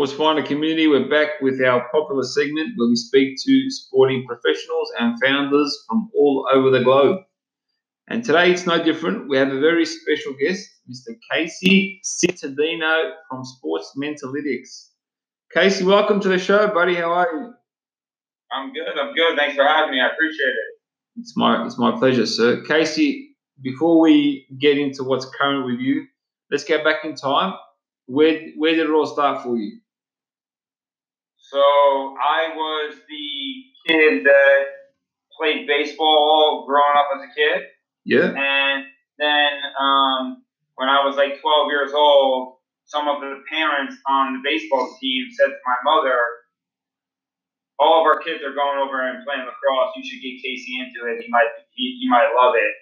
Sports Finder community, we're back with our popular segment where we speak to sporting professionals and founders from all over the globe. And today it's no different. We have a very special guest, Mr. Casey Cittadino from Sports Mentalytics. Casey, welcome to the show, buddy. How are you? I'm good. I'm good. Thanks for having me. I appreciate it. It's my it's my pleasure, sir. Casey, before we get into what's current with you, let's get back in time. Where where did it all start for you? So I was the kid that played baseball growing up as a kid, Yeah. and then um, when I was like 12 years old, some of the parents on the baseball team said to my mother, "All of our kids are going over and playing lacrosse. You should get Casey into it. He might he, he might love it."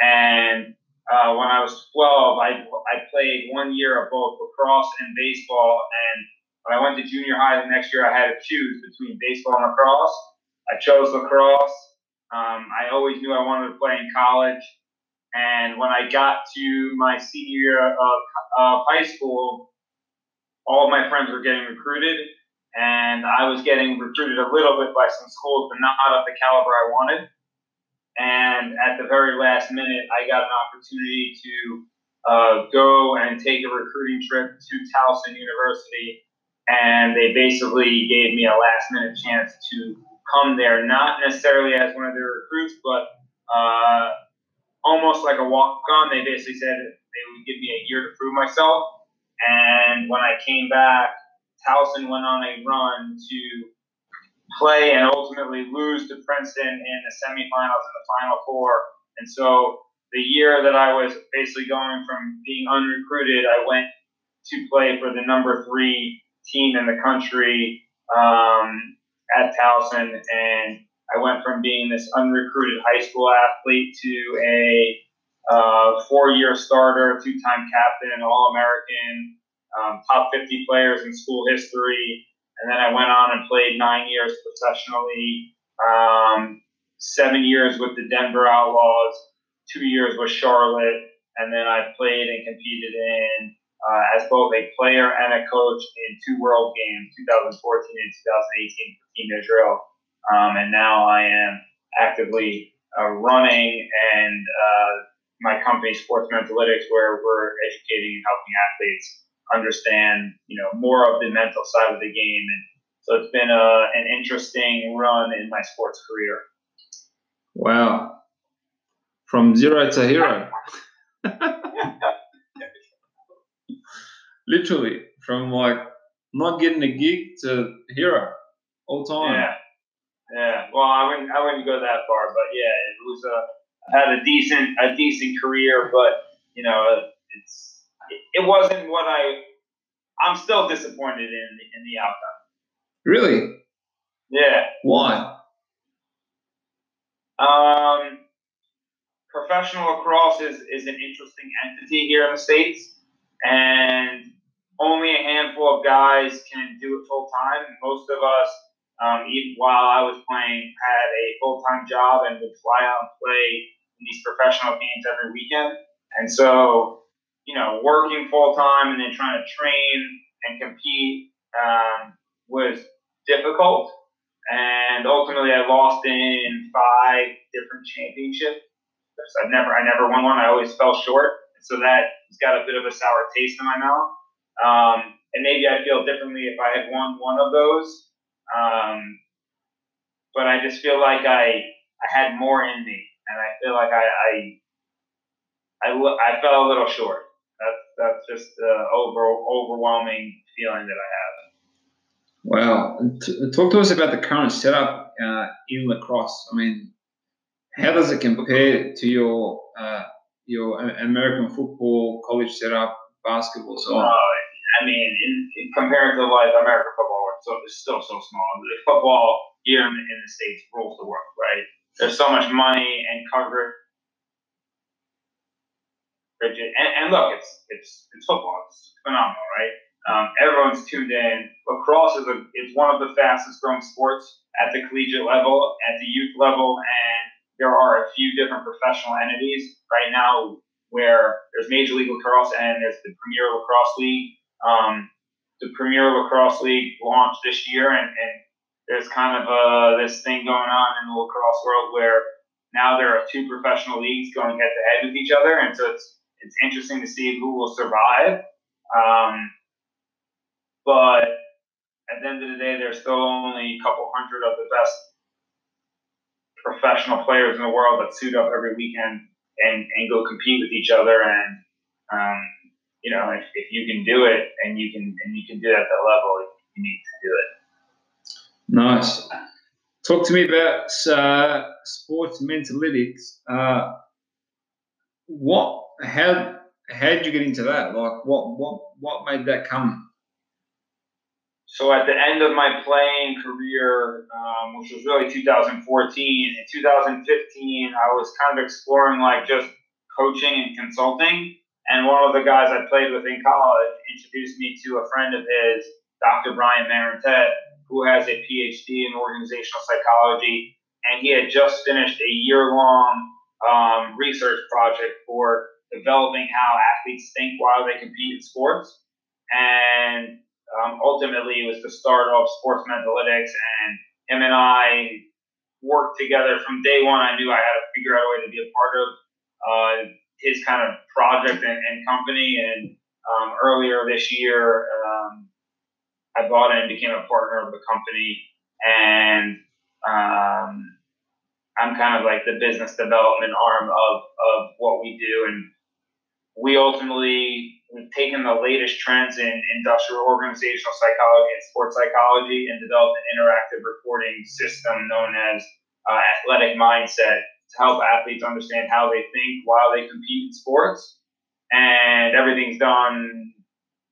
And uh, when I was 12, I, I played one year of both lacrosse and baseball. And when I went to junior high the next year, I had to choose between baseball and lacrosse. I chose lacrosse. Um, I always knew I wanted to play in college. And when I got to my senior year of high school, all of my friends were getting recruited. And I was getting recruited a little bit by some schools, but not of the caliber I wanted. And at the very last minute, I got an opportunity to uh, go and take a recruiting trip to Towson University. And they basically gave me a last minute chance to come there, not necessarily as one of their recruits, but uh, almost like a walk on. They basically said they would give me a year to prove myself. And when I came back, Towson went on a run to play and ultimately lose to Princeton in the semifinals and the Final Four. And so the year that I was basically going from being unrecruited, I went to play for the number three team in the country um, at Towson, and I went from being this unrecruited high school athlete to a uh, four-year starter, two-time captain, All-American, um, top 50 players in school history, and then I went on and played nine years professionally, um, seven years with the Denver Outlaws, two years with Charlotte, and then I played and competed in uh, as both a player and a coach in two World Games, 2014 and 2018 for Team Israel. Um, and now I am actively uh, running and uh, my company, Sports Mentalytics, where we're educating and helping athletes understand, you know, more of the mental side of the game. And so it's been a, an interesting run in my sports career. Wow. From zero to hero. Literally, from like not getting a gig to hero all time. Yeah, yeah. Well, I wouldn't, I wouldn't go that far, but yeah, it was a I had a decent, a decent career, but you know, it's it, it wasn't what I. I'm still disappointed in the, in the outcome. Really? Yeah. Why? Um, professional lacrosse is, is an interesting entity here in the States, and only a handful of guys can do it full time. Most of us, um, even while I was playing, had a full time job and would fly out and play in these professional games every weekend. And so, you know, working full time and then trying to train and compete um, was difficult. And ultimately, I lost in five different championships. I never, I never won one. I always fell short. So that has got a bit of a sour taste in my mouth. Um, and maybe I'd feel differently if I had won one of those. Um, but I just feel like I, I had more in me, and I feel like I, I, I, I fell a little short. That's that's just the over, overwhelming feeling that I have. Well, T- talk to us about the current setup uh, in lacrosse. I mean, how does it compare to your uh, your American football college setup, basketball? So on? Uh, I mean, in, in compared to like American football, so, it's still so small. The football here in, in the states rules the world, right? There's so much money and coverage. And, and look, it's it's it's football. It's phenomenal, right? Um, everyone's tuned in. Lacrosse is a it's one of the fastest growing sports at the collegiate level, at the youth level, and there are a few different professional entities right now where there's Major League Lacrosse and there's the Premier Lacrosse League. Um, the Premier Lacrosse League launched this year, and, and there's kind of uh, this thing going on in the lacrosse world where now there are two professional leagues going head to head with each other, and so it's it's interesting to see who will survive. Um, but at the end of the day, there's still only a couple hundred of the best professional players in the world that suit up every weekend and, and go compete with each other. And um, you know, if, if you can do it and you can and you can do it at that level, you need to do it. Nice. Talk to me about uh, sports mentalytics. Uh, what? How? How did you get into that? Like, what? What? What made that come? So at the end of my playing career, um, which was really 2014, in 2015, I was kind of exploring like just coaching and consulting. And one of the guys I played with in college introduced me to a friend of his, Dr. Brian Marantet, who has a PhD in organizational psychology. And he had just finished a year long um, research project for developing how athletes think while they compete in sports. And um, ultimately, it was the start of Sports Mentalytics, and him and I worked together from day one. I knew I had to figure out a way to be a part of uh, his kind of project and, and company. And um, earlier this year, um, I bought in and became a partner of the company. And um, I'm kind of like the business development arm of, of what we do. And we ultimately we've taken the latest trends in industrial organizational psychology and sports psychology and developed an interactive reporting system known as uh, athletic mindset to help athletes understand how they think while they compete in sports. And everything's done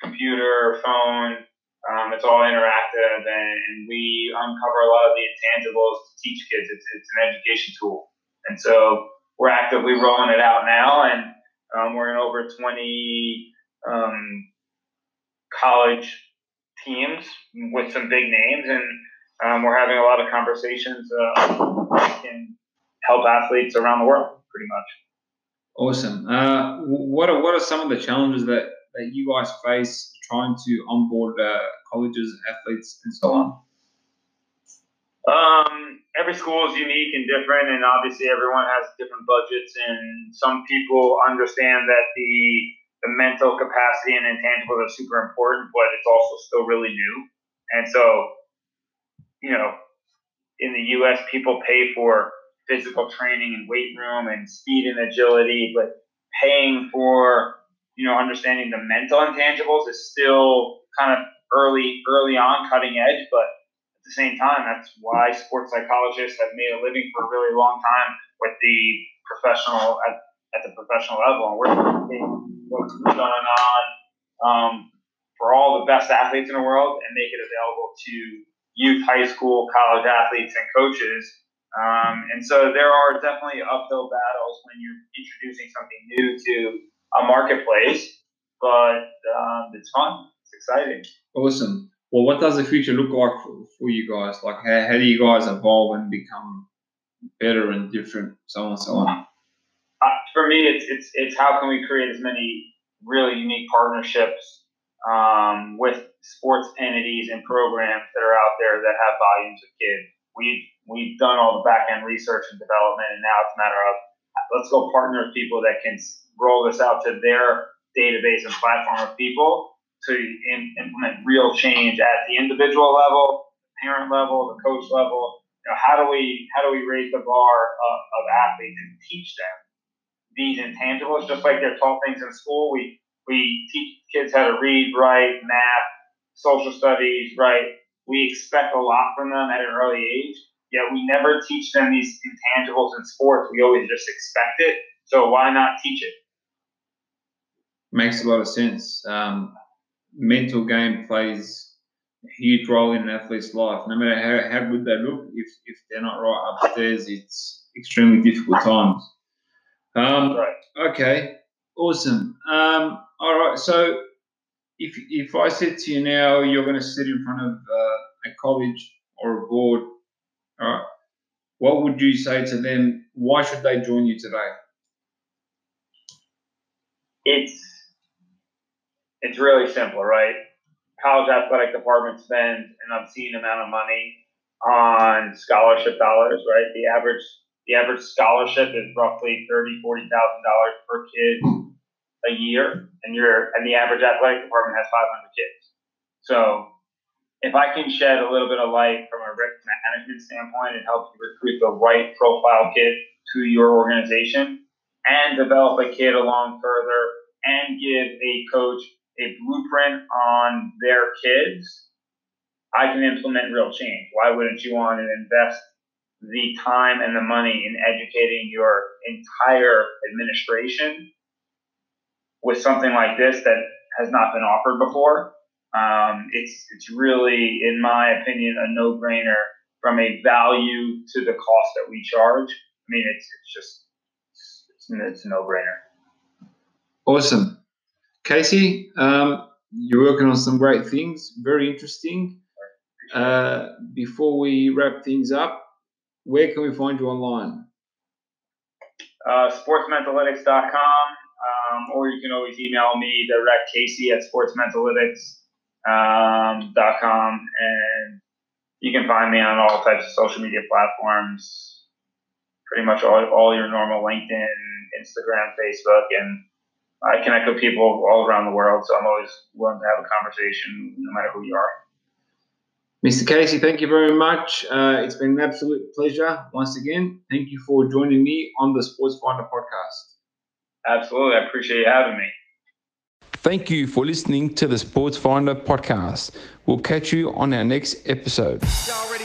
computer, phone. Um, it's all interactive, and, we uncover a lot of the intangibles to teach kids. It's, it's an education tool, and so we're actively rolling it out now, and um, we're in over 20 um, college teams with some big names, and um, we're having a lot of conversations uh, that can help athletes around the world, pretty much. Awesome. Uh, what are what are some of the challenges that, that you guys face trying to onboard uh, colleges, athletes, and so on? Um, every school is unique and different, and obviously everyone has different budgets. And some people understand that the the mental capacity and intangibles are super important, but it's also still really new. And so, you know, in the U.S., people pay for physical training and weight room and speed and agility, but paying for you know understanding the mental intangibles is still kind of early early on cutting edge but at the same time that's why sports psychologists have made a living for a really long time with the professional at, at the professional level and we're what's going on um, for all the best athletes in the world and make it available to youth high school college athletes and coaches um, and so there are definitely uphill battles when you're introducing something new to a marketplace, but um, it's fun. It's exciting. Awesome. Well, what does the future look like for, for you guys? Like, how, how do you guys evolve and become better and different, so on and so on? For me, it's, it's, it's how can we create as many really unique partnerships um, with sports entities and programs that are out there that have volumes of kids. We've, we've done all the back end research and development, and now it's a matter of let's go partner with people that can roll this out to their database and platform of people to in, implement real change at the individual level, the parent level, the coach level. You know, how do we how do we raise the bar of, of athletes and teach them these intangibles? Just like they're taught things in school, we we teach kids how to read, write, math, social studies, right? We expect a lot from them at an early age, yet we never teach them these intangibles in sports. We always just expect it. So why not teach it? makes a lot of sense. Um, mental game plays a huge role in an athlete's life. No matter how, how good they look, if, if they're not right upstairs, it's extremely difficult times. Um, Right. Okay, awesome. Um, all right, so if if I said to you now you're going to sit in front of uh, a college or a board, all right, what would you say to them? Why should they join you today? it's it's really simple, right? College athletic department spends an obscene amount of money on scholarship dollars, right? The average the average scholarship is roughly thirty, forty thousand dollars per kid a year, and you're and the average athletic department has five hundred kids. So if I can shed a little bit of light from a risk management standpoint and help you recruit the right profile kid to your organization and develop a kid along further and give a coach a blueprint on their kids, I can implement real change. Why wouldn't you want to invest the time and the money in educating your entire administration with something like this that has not been offered before? Um, it's it's really, in my opinion, a no-brainer from a value to the cost that we charge. I mean, it's it's just it's, it's a no-brainer. Awesome. Casey, um, you're working on some great things, very interesting. Uh, before we wrap things up, where can we find you online? uh, sportsmentalytics.com, um, or you can always email me direct Casey at sportsmentalytics.com, um, and you can find me on all types of social media platforms, pretty much all, all your normal LinkedIn, Instagram, Facebook, and I connect with people all around the world, so I'm always willing to have a conversation no matter who you are. Mr. Casey, thank you very much. Uh, it's been an absolute pleasure once again. Thank you for joining me on the Sports Finder podcast. Absolutely. I appreciate you having me. Thank you for listening to the Sports Finder podcast. We'll catch you on our next episode. Y'all ready